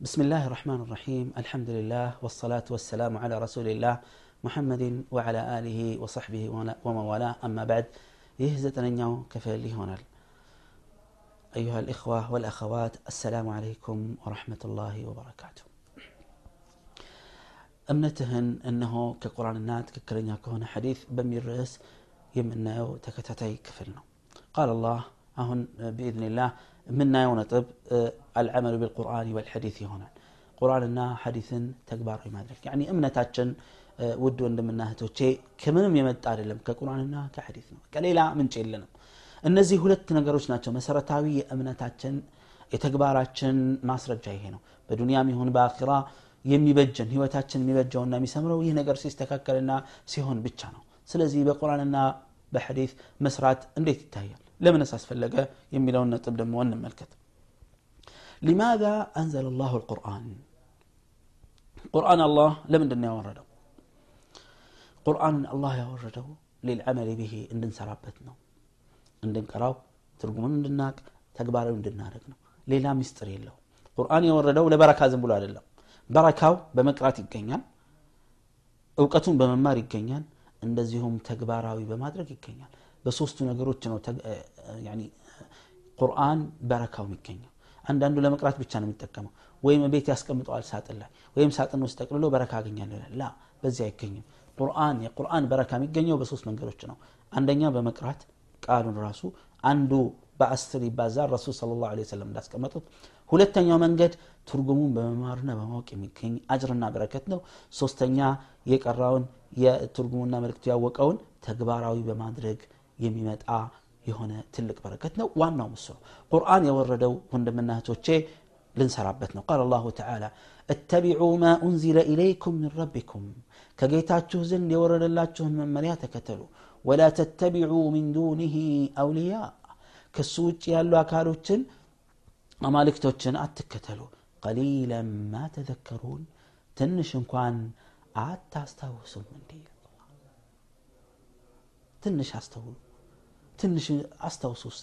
بسم الله الرحمن الرحيم الحمد لله والصلاة والسلام على رسول الله محمد وعلى آله وصحبه ومن والاه أما بعد يهزة نيو كفالي هونال أيها الإخوة والأخوات السلام عليكم ورحمة الله وبركاته أمنتهن أنه كقرآن النات ككلن هنا حديث بمي الرئيس يمنا تكتتي كفلنا قال الله አሁን ብኢዝኒላህ የምናየው ነጥብ አልዓመሉ ቢልቁርአን ወልሐዲት ይሆናል ቁርአንና ሐዲትን ተግባራዊ ማድረግ ያኒ እምነታችን ውድ ወንድምና እህቶቼ ከምንም የመጣ አይደለም ከቁርአንና ከሐዲት ነው ከሌላ ምንጭ የለንም እነዚህ ሁለት ነገሮች ናቸው መሰረታዊ የእምነታችን የተግባራችን ማስረጃ ይሄ ነው በዱንያም ይሁን በአኺራ የሚበጀን ህይወታችን የሚበጀውና የሚሰምረው ይህ ነገር ሲስተካከልና ሲሆን ብቻ ነው ስለዚህ በቁርአንና በሐዲት መስራት እንዴት ይታያል ለምንስ አስፈለገ የሚለውን ነጥብ ደግሞ እንመልከት لماذا أنزل الله القرآن قرآن الله لمن دنا يوردو قرآن الله يوردو للعمل به اندن سرابتنا اندن قراو ترجمون اندناك تكبارو اندنارك ነው ሌላ ሚስጥር የለው ቁርአን የወረደው ለበረካ ዝም ብሎ አይደለም በረካው በመቅራት ይገኛል እውቀቱን በመማር ይገኛል እንደዚሁም ተግባራዊ በማድረግ ይገኛል በሶስቱ ነገሮች ነው ቁርአን በረካው የሚገኘው። አንዳንዱ ለመቅራት ብቻ ነው የሚጠቀመው። ወይም ቤት ያስቀምጠዋል ሳጥን ላይ ወይም ሳጥን ውስጥ ጠቅልሎ በረካ አገኛለሁ ይላል። ላ በዚህ አይገኝም። ቁርአን የቁርአን በረካ የሚገኘው በሶስት መንገዶች ነው። አንደኛ በመቅራት ቃሉን ራሱ አንዱ በአስር ይባዛል። ረሱል ስለ ላሁ ሰለም እንዳስቀመጡት። ሁለተኛው መንገድ ትርጉሙን በመማርና በማወቅ የሚገኝ አጅርና በረከት ነው። ሶስተኛ የቀራውን የትርጉሙና መልክቱ ያወቀውን ተግባራዊ በማድረግ የሚመጣ የሆነ ትልቅ በረከት ነው ዋናው ምስ ነው ቁርአን የወረደው ወንድምና እህቶቼ ልንሰራበት ነው ቃል አላሁ ተዓላ እተቢዑ ማ ኡንዚለ ኢለይኩም ምን ረቢኩም ከጌታችሁ ዘንድ የወረደላችሁን መመሪያ ተከተሉ ወላ ተተቢዑ ሚን ዱኒህ አውልያ ከሱ ውጭ ያሉ አካሎችን አማልክቶችን አትከተሉ ቀሊለን ማ ተዘከሩን ትንሽ እንኳን አታስታውሱም እንዲ ትንሽ አስተውሉ ትንሽ አስታውሱ ስ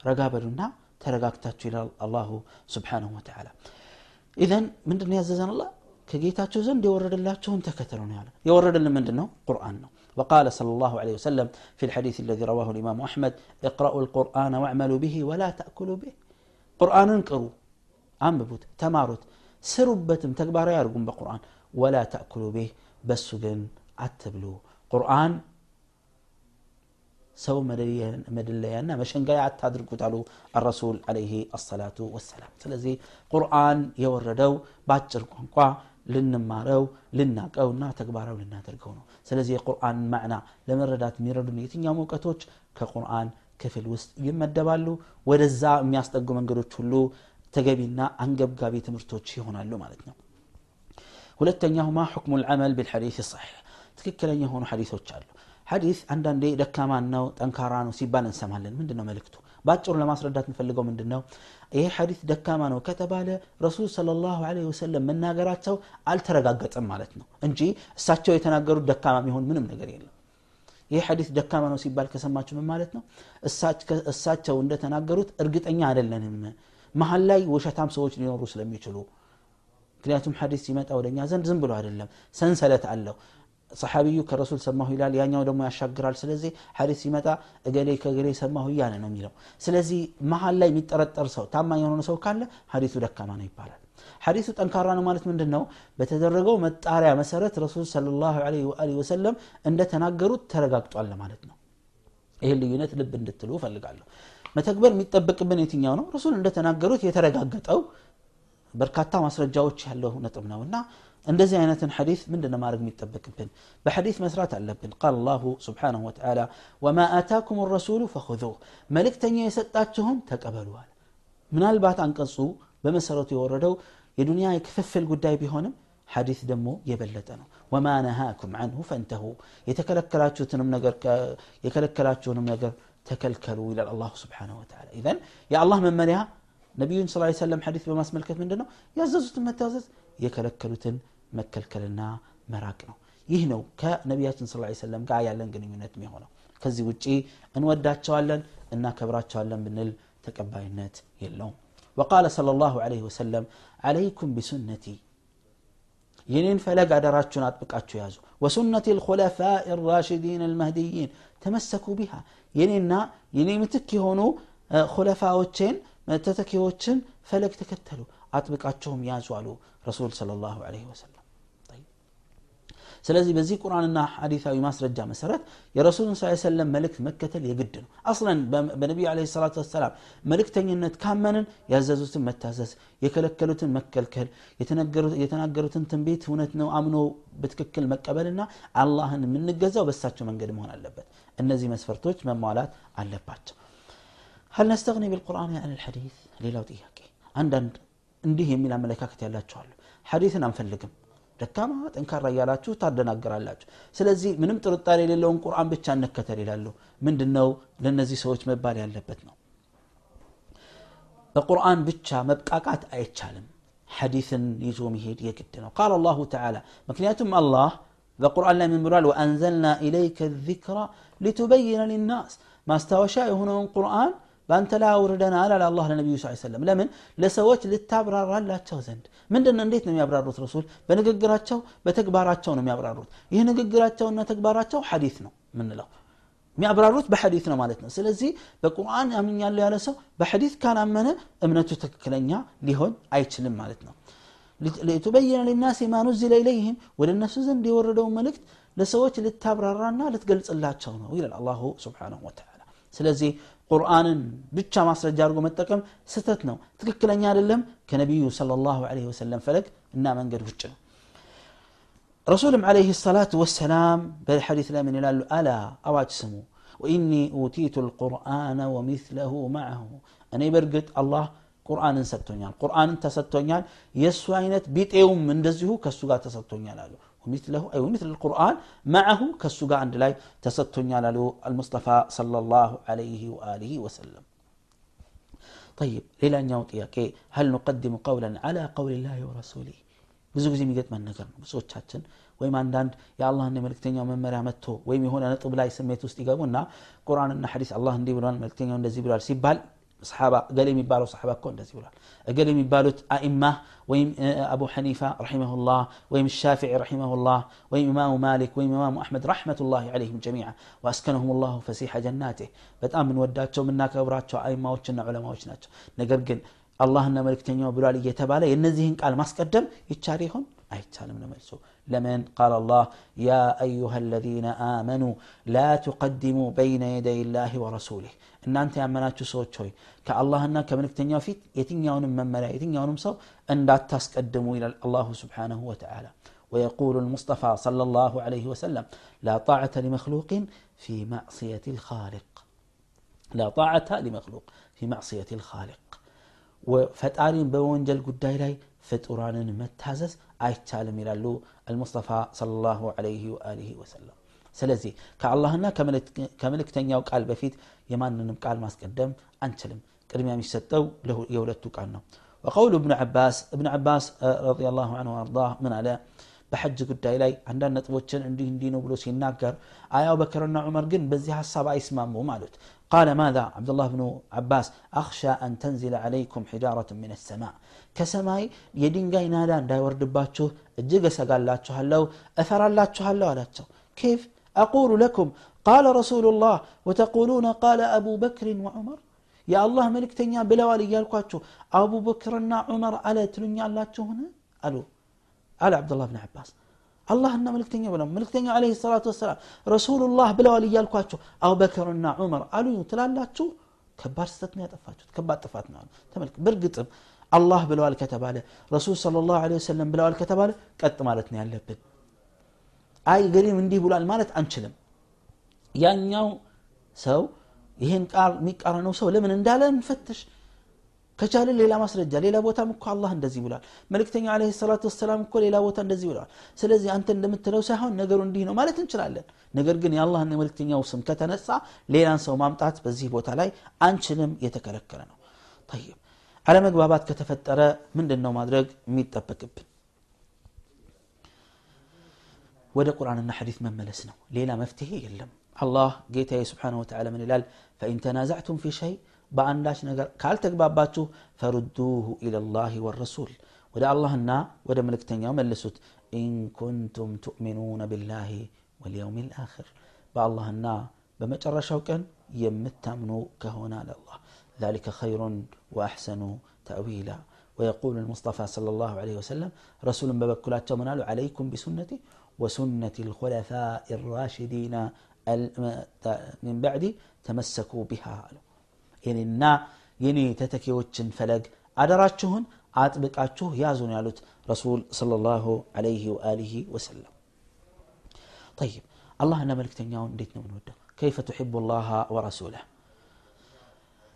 ረጋ በሉና ተረጋግታችሁ ይላል አላሁ ስብሓንሁ ወተዓላ ኢዘን ምንድን ነው ያዘዘን አላ ከጌታቸው ዘንድ የወረደላቸውን ተከተሉ ነው ያለ የወረደልን ምንድን ነው ቁርአን ነው وقال صلى الله عليه وسلم في الحديث الذي رواه الإمام أحمد اقرأوا القرآن واعملوا به ولا تأكلوا به قرآن انقروا አንብቡት ተማሩት ስሩበትም ተግባራዊ አድርጉም በቁርአን ወላ ተእኩሉ ቤህ በሱ ግን አትብሉ ቁርአን ሰው መደለያና መሸንጋያ አታድርጉት አሉ አረሱል አለይህ አሰላቱ ወሰላም። ስለዚህ ቁርአን የወረደው በአጭር ቋንቋ ልንማረው ልናቀውና ተግባራዊ ልናደርገው ነው። ስለዚህ የቁርአን ማዕና ለመረዳት የሚረዱን የትኛውም እውቀቶች ከቁርአን ክፍል ውስጥ ይመደባሉ። ወደዛ የሚያስጠጉ መንገዶች ሁሉ ተገቢና አንገብጋቢ ትምህርቶች ይሆናሉ ማለት ነው። ሁለተኛሁማ ሕክሙ ልዓመል ብልሐዲስ ሰሒሕ ትክክለኛ የሆኑ ሐዲሶች አሉ ሐዲስ አንዳንዴ ደካማ ነው ጠንካራ ነው ሲባል እንሰማለን። ምንድን ነው መልክቱ በአጭሩ ለማስረዳት እንፈልገው ምንድን ነው ይሄ ሐዲስ ደካማ ነው ከተባለ ረሱል ስለ ላሁ ወሰለም መናገራቸው አልተረጋገጠም ማለት ነው እንጂ እሳቸው የተናገሩት ደካማ የሚሆን ምንም ነገር የለም። ይህ ሐዲስ ደካማ ነው ሲባል ከሰማችሁ ምን ማለት ነው? እሳቸው እንደተናገሩት እርግጠኛ አይደለንም። መሀል ላይ ውሸታም ሰዎች ሊኖሩ ስለሚችሉ። ምክንያቱም ሐዲስ ሲመጣ ወደኛ ዘንድ ዝም ብሎ አይደለም ሰንሰለት አለው ሰሓቢዩ ከረሱል ሰማሁ ይላል ያኛው ደግሞ ያሻግራል ስለዚህ ሐዲስ ሲመጣ እገሌ ከገሌ ሰማሁ እያለ ነው የሚለው ስለዚህ መሀል ላይ የሚጠረጠር ሰው ታማኝ የሆነ ሰው ካለ ሐዲሱ ደካማ ነው ይባላል ሐዲሱ ጠንካራ ነው ማለት ምንድን ነው በተደረገው መጣሪያ መሰረት ረሱል ስለ ላሁ ወሰለም እንደተናገሩት ተረጋግጧል ማለት ነው ይህን ልዩነት ልብ እንድትሉ እፈልጋለሁ መተግበር የሚጠበቅብን የትኛው ነው ረሱል እንደተናገሩት የተረጋገጠው በርካታ ማስረጃዎች ያለው ነጥብ ነው እና እንደዚህ አይነትን ሐዲስ ምንድን ማድረግ የሚጠበቅብን በሐዲስ መስራት አለብን ቃል አላሁ ስብሓንሁ ወተዓላ ወማ አታኩም ረሱሉ ፈኹዙህ መልእክተኛ የሰጣችሁን ተቀበሉዋል ምናልባት አንቀጹ በመሰረቱ የወረደው የዱንያ የክፍፍል ጉዳይ ቢሆንም ሐዲስ ደግሞ የበለጠ ነው ወማ ነሃኩም አንሁ ፈንተሁ የተከለከላችሁትንም ነገር የከለከላችሁንም ነገር ተከልከሉ ይላል አላሁ ስብሓንሁ ወተዓላ ኢዘን የአላህ መመሪያ ነቢዩን ስ ሰለም ሐዲስ በማስመልከት ምንድን ነው ያዘዙትን መታዘዝ የከለከሉትን መከልከልና መራቅ ነው ይህ ነው ከነቢያችን ስ ሰለም ጋር ያለን ግንኙነት የሚሆነው ከዚህ ውጪ እንወዳቸዋለን እናከብራቸዋለን ብንል ተቀባይነት የለውም وقال صلى الله عليه وسلم عليكم بسنتي ينين فلق أدراتشون أطبقاتشو يازو وسنة الخلفاء الراشدين المهديين تمسكوا بها ينينا ينين متكي هونو خلفاء وچين تتكي وچن فلق تكتلوا أطبقاتشوهم يازو علو رسول صلى الله عليه وسلم ስለዚህ በዚህ ቁርአንና ሐዲታዊ ማስረጃ መሰረት የረሱሉን ስ ሰለም መልእክት መከተል የግድ ነው አስለን በነቢዩ ለ ሰላት ወሰላም መልእክተኝነት ካመንን ያዘዙትን መታዘዝ የከለከሉትን መከልከል የተናገሩትን ትንቢት እውነት ነው አምኖ በትክክል መቀበልና አላህን የምንገዛው በሳቸው መንገድ መሆን አለበት እነዚህ መስፈርቶች መሟላት አለባቸው هل نستغني بالقرآن عن الحديث ሌላው ጥያቄ አንዳንድ እንዲህ የሚል አመለካከት ያላቸዋሉ ሐዲትን አንፈልግም ደካማ ጠንካራ እያላችሁ ታደናገራላችሁ ስለዚህ ምንም ጥርጣሬ የሌለውን ቁርአን ብቻ እንከተል ይላሉ ምንድነው ለእነዚህ ሰዎች መባል ያለበት ነው በቁርአን ብቻ መብቃቃት አይቻልም ሐዲስን ይዞ መሄድ የግድ ነው ቃል አላሁ ተዓላ ምክንያቱም አላህ በቁርአን ላይ ምን ብሏል ወአንዘልና ኢለይከ ዚክራ ሊቱበይነ ሊናስ ማስታወሻ የሆነውን ቁርአን በአንተ ላይ አውርደናል አለ አላህ ለነቢዩ ስ ሰለም ለምን ለሰዎች ልታብራራላቸው ዘንድ ምንድን እንዴት ነው የሚያብራሩት ረሱል በንግግራቸው በተግባራቸው ነው የሚያብራሩት ይህ ንግግራቸውና ተግባራቸው ሐዲት ነው ምንለው የሚያብራሩት በሐዲት ነው ማለት ነው ስለዚህ በቁርአን ያምኛለሁ ያለ ሰው በሐዲት ካላመነ እምነቱ ትክክለኛ ሊሆን አይችልም ማለት ነው ሊቱበይነ ሊናስ ማ ኑዝለ ኢለይህም ወደ እነሱ ዘንድ የወረደውን መልእክት ለሰዎች ልታብራራና ልትገልጽላቸው ነው ይላል አላሁ ስብሓንሁ ወተላ ስለዚህ ቁርአንን ብቻ ማስረጃ አድርጎ መጠቀም ስተት ነው ትክክለኛ አይደለም ከነቢዩ صلى الله عليه وسلم ፈለግ እና መንገድ ውጭ ነው ረሱልም عليه الصلاة والسلام بالحديث لا من يلال ألا أواج سمو وإني أوتيت القرآن ومثله معه أنا برقت الله ቁርአንን ሰጥቶኛል ቁርአንን ተሰጥቶኛል የእሱ አይነት ቢጤውም እንደዚሁ ከእሱ ጋር ተሰጥቶኛል አሉ ومثله أي ومثل القرآن معه كالسجاء عند لاي تستني على المصطفى صلى الله عليه وآله وسلم طيب إلى أن يوطي هل نقدم قولا على قول الله ورسوله ብዙ ጊዜ የሚገጥመን ነገር ነው ብዙዎቻችን ወይም አንዳንድ የአላህን የመልክተኛው መመሪያ መጥቶ ወይም የሆነ ነጥብ ላይ ስሜት ውስጥ ይገቡና ቁርአንና ሐዲስ አላህ እንዲህ ብሏል መልክተኛው እንደዚህ ብሏል ሲባል صحابة قال لي مبالو صحابة كون دزي ولا. قال لي مبالو أئمة ويم أبو حنيفة رحمه الله ويم الشافعي رحمه الله ويم إمام مالك ويم إمام أحمد رحمة الله عليهم جميعا. وأسكنهم الله فسيح جناته. بتأمن من وداته من ناك أبراته أئمة وشنا علماء وشنا نقرقن الله إن ملك تنيو بلالي يتبالي النزيهن قال ماسك الدم يتشاريهن؟ أي تعلم لمن قال الله يا أيها الذين آمنوا لا تقدموا بين يدي الله ورسوله እናንተ ያመናችሁ ሰዎች ሆይ ከአላህና ከመልእክተኛው ፊት የትኛውንም መመሪያ የትኛውንም ሰው እንዳታስቀድሙ ይላል አላሁ ስብሓንሁ ወተዓላ ويقول المصطفى صلى الله عليه وسلم لا طاعة لمخلوق في معصية الخالق لا طاعة لمخلوق في معصية الخالق وفتارين بونجل قداي لاي ፍጡራንን መታዘዝ አይቻልም ይላሉ አልሙስጠፋ صلى الله عليه وآله وسلم ስለዚህ ከአላህና ከመልእክተኛው ቃል በፊት የማንንም ቃል ማስቀደም አንችልም ቅድሚያ የሚሰጠው የሁለቱ ቃል ነው وقول ابن عباس ابن عباس رضي الله عنه وارضاه من على በሐጅ ጉዳይ ላይ አንዳንድ ነጥቦችን እንዲህ እንዲህ ነው ብሎ ሲናገር አያው በክርና ዑመር ግን በዚህ ሀሳብ አይስማሙም አሉት قال ماذا عبد الله بن عباس أخشى أن تنزل عليكم حجارة من السماء كسماي يدنجاي نادا دا يوردباتشو اجيغ سقالاتشو هلو أثرالاتشو هلو علاتشو كيف أقول لكم قال رسول الله وتقولون قال أبو بكر وعمر يا الله ملك تنيا بلوالي يالكواتشو أبو بكرنا عمر على تلنيا اللاتشو هنا قالوا على عبد الله بن عباس. الله إنه ملك تنيا ملك تنيا عليه الصلاة والسلام. رسول الله بلا ولي الكواتشو أو بكر النا عمر قالوا يتلالاتشو كبار ستتنيا تفاتشو كبار تفاتنا تملك. برقتم الله بلا كتب عليه. رسول صلى الله عليه وسلم بلا كتب عليه. قد مالتني اللبن أي غريم من دي بلا المالت أنشلم. يعني يو سو. يهين قال ميك سو. لمن اندالا نفتش ከቻልን ሌላ ማስረጃ ሌላ ቦታም እኮ አላህ እንደዚህ ብሏል መልእክተኛው አለ ሰላቱ ወሰላም እኮ ሌላ ቦታ እንደዚህ ብለዋል ስለዚህ አንተ እንደምትለው ሳይሆን ነገሩ እንዲህ ነው ማለት እንችላለን ነገር ግን የአላህና የመልእክተኛው ስም ከተነሳ ሌላን ሰው ማምጣት በዚህ ቦታ ላይ አንችልም የተከለከለ ነው ጠይብ አለመግባባት ከተፈጠረ ምንድን ነው ማድረግ የሚጠበቅብን ወደ ቁርአንና ሐዲስ መመለስ ነው ሌላ መፍትሄ የለም አላህ ጌታዬ ስብሓንሁ ወተዓላ ምን ይላል ፈኢን ተናዛዕቱም ፊ ሸይ በአንዳች ነገር ካልተግባባችሁ ፈሩዱሁ ኢለላህ ወረሱል ወደ አላህና ወደ መልእክተኛው መልሱት ኢን ኩንቱም ትእሚኑነ ቢላህ ወልየውም ልአኽር በአላህና በመጨረሻው ቀን የምታምኑ ከሆነ አለ አላህ ذلك خير وأحسن تأويلا ويقول المصطفى صلى الله عليه وسلم رسول ببكلات منال عليكم بسنتي وسنة الخلفاء الراشدين من بعدي تمسكوا بها يعني نا يني تتكيوتشن فلق أدراتشهن አጥብቃችሁ ያዙን ያሉት ረሱል ሰለላሁ ዐለይሂ ወአሊሂ ወሰለም ጠይብ አላህና መልክተኛውን እንዴት ነው ምንወደው ከይፈ ትሕቡ ላሃ ወረሱለህ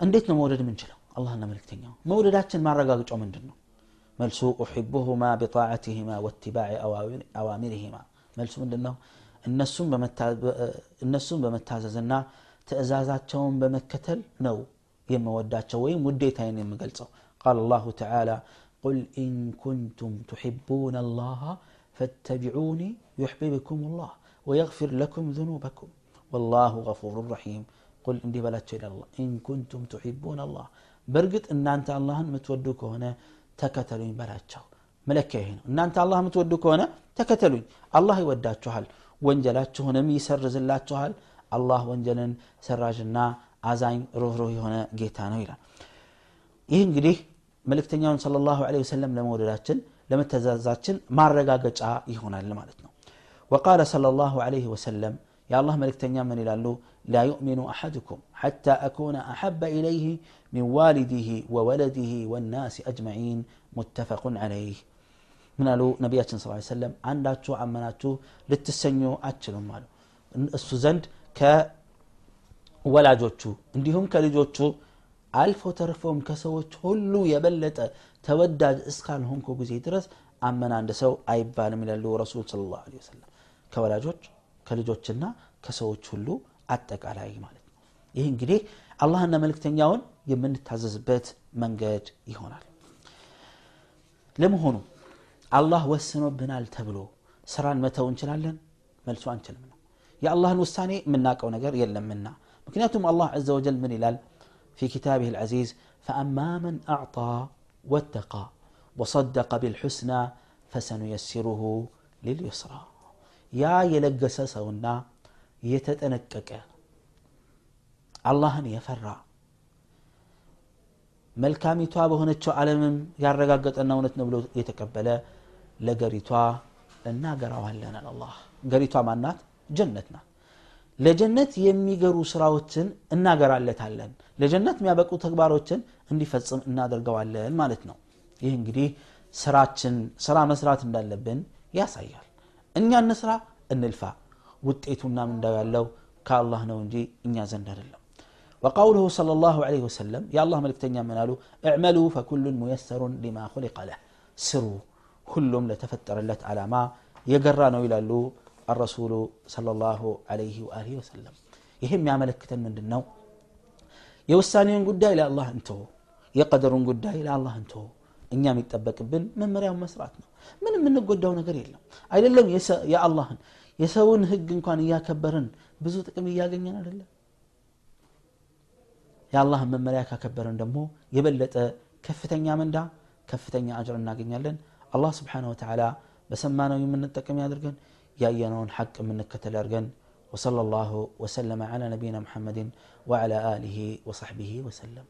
እንዴት ነው መውደድ የምንችለው አላህና መልክተኛው መውደዳችን ማረጋገጫው ምንድን ነው መልሱ ኡሕቡሁማ ቢጣዓትህማ ወትባዕ አዋሚርህማ መልሱ ምንድን ነው እነሱን በመታዘዝና تأزازاتهم بمكتل نو يما وداتشو ويم وديتين يما قال الله تعالى قل إن كنتم تحبون الله فاتبعوني يحببكم الله ويغفر لكم ذنوبكم والله غفور رحيم قل اندي بلاتشو إلى الله إن كنتم تحبون الله برقت إن أنت الله متودوك هنا تكتلون بلاتشو ملكه هنا إن أنت الله متودوك هنا تكتلون الله يوداتشو هل وانجلاتشو هنا ميسرز اللاتشو አላህ ወንጀልን ሰራዥና አዛኝ ሩህሩህ የሆነ ጌታ ነው ይላል ይህ እንግዲህ መልእክተኛውን صلى الله عليه وسلم ለመውደዳችን ለመተዛዛችን ማረጋገጫ ይሆናል ማለት ነው وقال صلى الله عليه وسلم يا الله ملكتنيا من يلالو لا يؤمن أحدكم حتى أكون أحب إليه من والده وولده والناس أجمعين متفق عليه من قالوا نبياتنا صلى الله عليه وسلم عنداتشو عمناتشو لتسنيو أتشلهم مالو እሱ ዘንድ ከወላጆቹ እንዲሁም ከልጆቹ አልፎ ተርፎም ከሰዎች ሁሉ የበለጠ ተወዳጅ እስካልሆንኩ ጊዜ ድረስ አመን አንድ ሰው አይባልም ይላሉ ረሱል ስለ ላሁ ወሰለም። ከወላጆች ከልጆችና ከሰዎች ሁሉ አጠቃላይ ማለት ነው። ይህ እንግዲህ አላህና መልእክተኛውን የምንታዘዝበት መንገድ ይሆናል። ለመሆኑ አላህ ወስኖብናል ተብሎ ስራን መተው እንችላለን? መልሱ አንችልም ነው የአላህን ውሳኔ የምናውቀው ነገር የለምና ምክንያቱም አላህ ዘ ወጀል ምን ይላል في كتابه العزيز فأما من أعطى واتقى وصدق بالحسنى فسنيسره لليسرى يا يلقس سونا يتتنكك الله يفرع መልካሚቷ በሆነችው ዓለምም ያረጋገጠና እውነት ነው ብሎ የተቀበለ ለገሪቷ እናገራዋለን አላህ ገሪቷ ማናት ጀነት ናት ለጀነት የሚገሩ ስራዎችን እናገራለታለን ለጀነት የሚያበቁ ተግባሮችን እንዲፈጽም እናደርገዋለን ማለት ነው ይህ እንግዲህ ስራችን ስራ መስራት እንዳለብን ያሳያል እኛ እንስራ እንልፋ ውጤቱና ምንዳው ያለው ከአላህ ነው እንጂ እኛ ዘንድ አይደለም وقوله صلى الله عليه وسلم يا الله ملك تنيا من قالوا اعملوا فكل ميسر لما خلق له سروا كلهم لتفتر لت على ما يقرانوا إلى الرسول صلى الله عليه وآله وسلم يهم يا ملك من النو የውሳኔውን ጉዳይ ለአላህ እንተው የቀደሩን ጉዳይ ለአላህ እንተው እኛ የሚጠበቅብን መመሪያውን መስራት ነው ምን የምንጎዳው ነገር የለም አይደለም የአላህን የሰውን ህግ እንኳን እያከበርን ብዙ ጥቅም እያገኘን አይደለም የአላህን መመሪያ ካከበርን ደግሞ የበለጠ ከፍተኛ መንዳ ከፍተኛ አጅር እናገኛለን አላህ ስብሓን ወተላ በሰማነው የምንጠቀም ያድርገን يا ينون حق من كتلرغن وصلى الله وسلم على نبينا محمد وعلى آله وصحبه وسلم.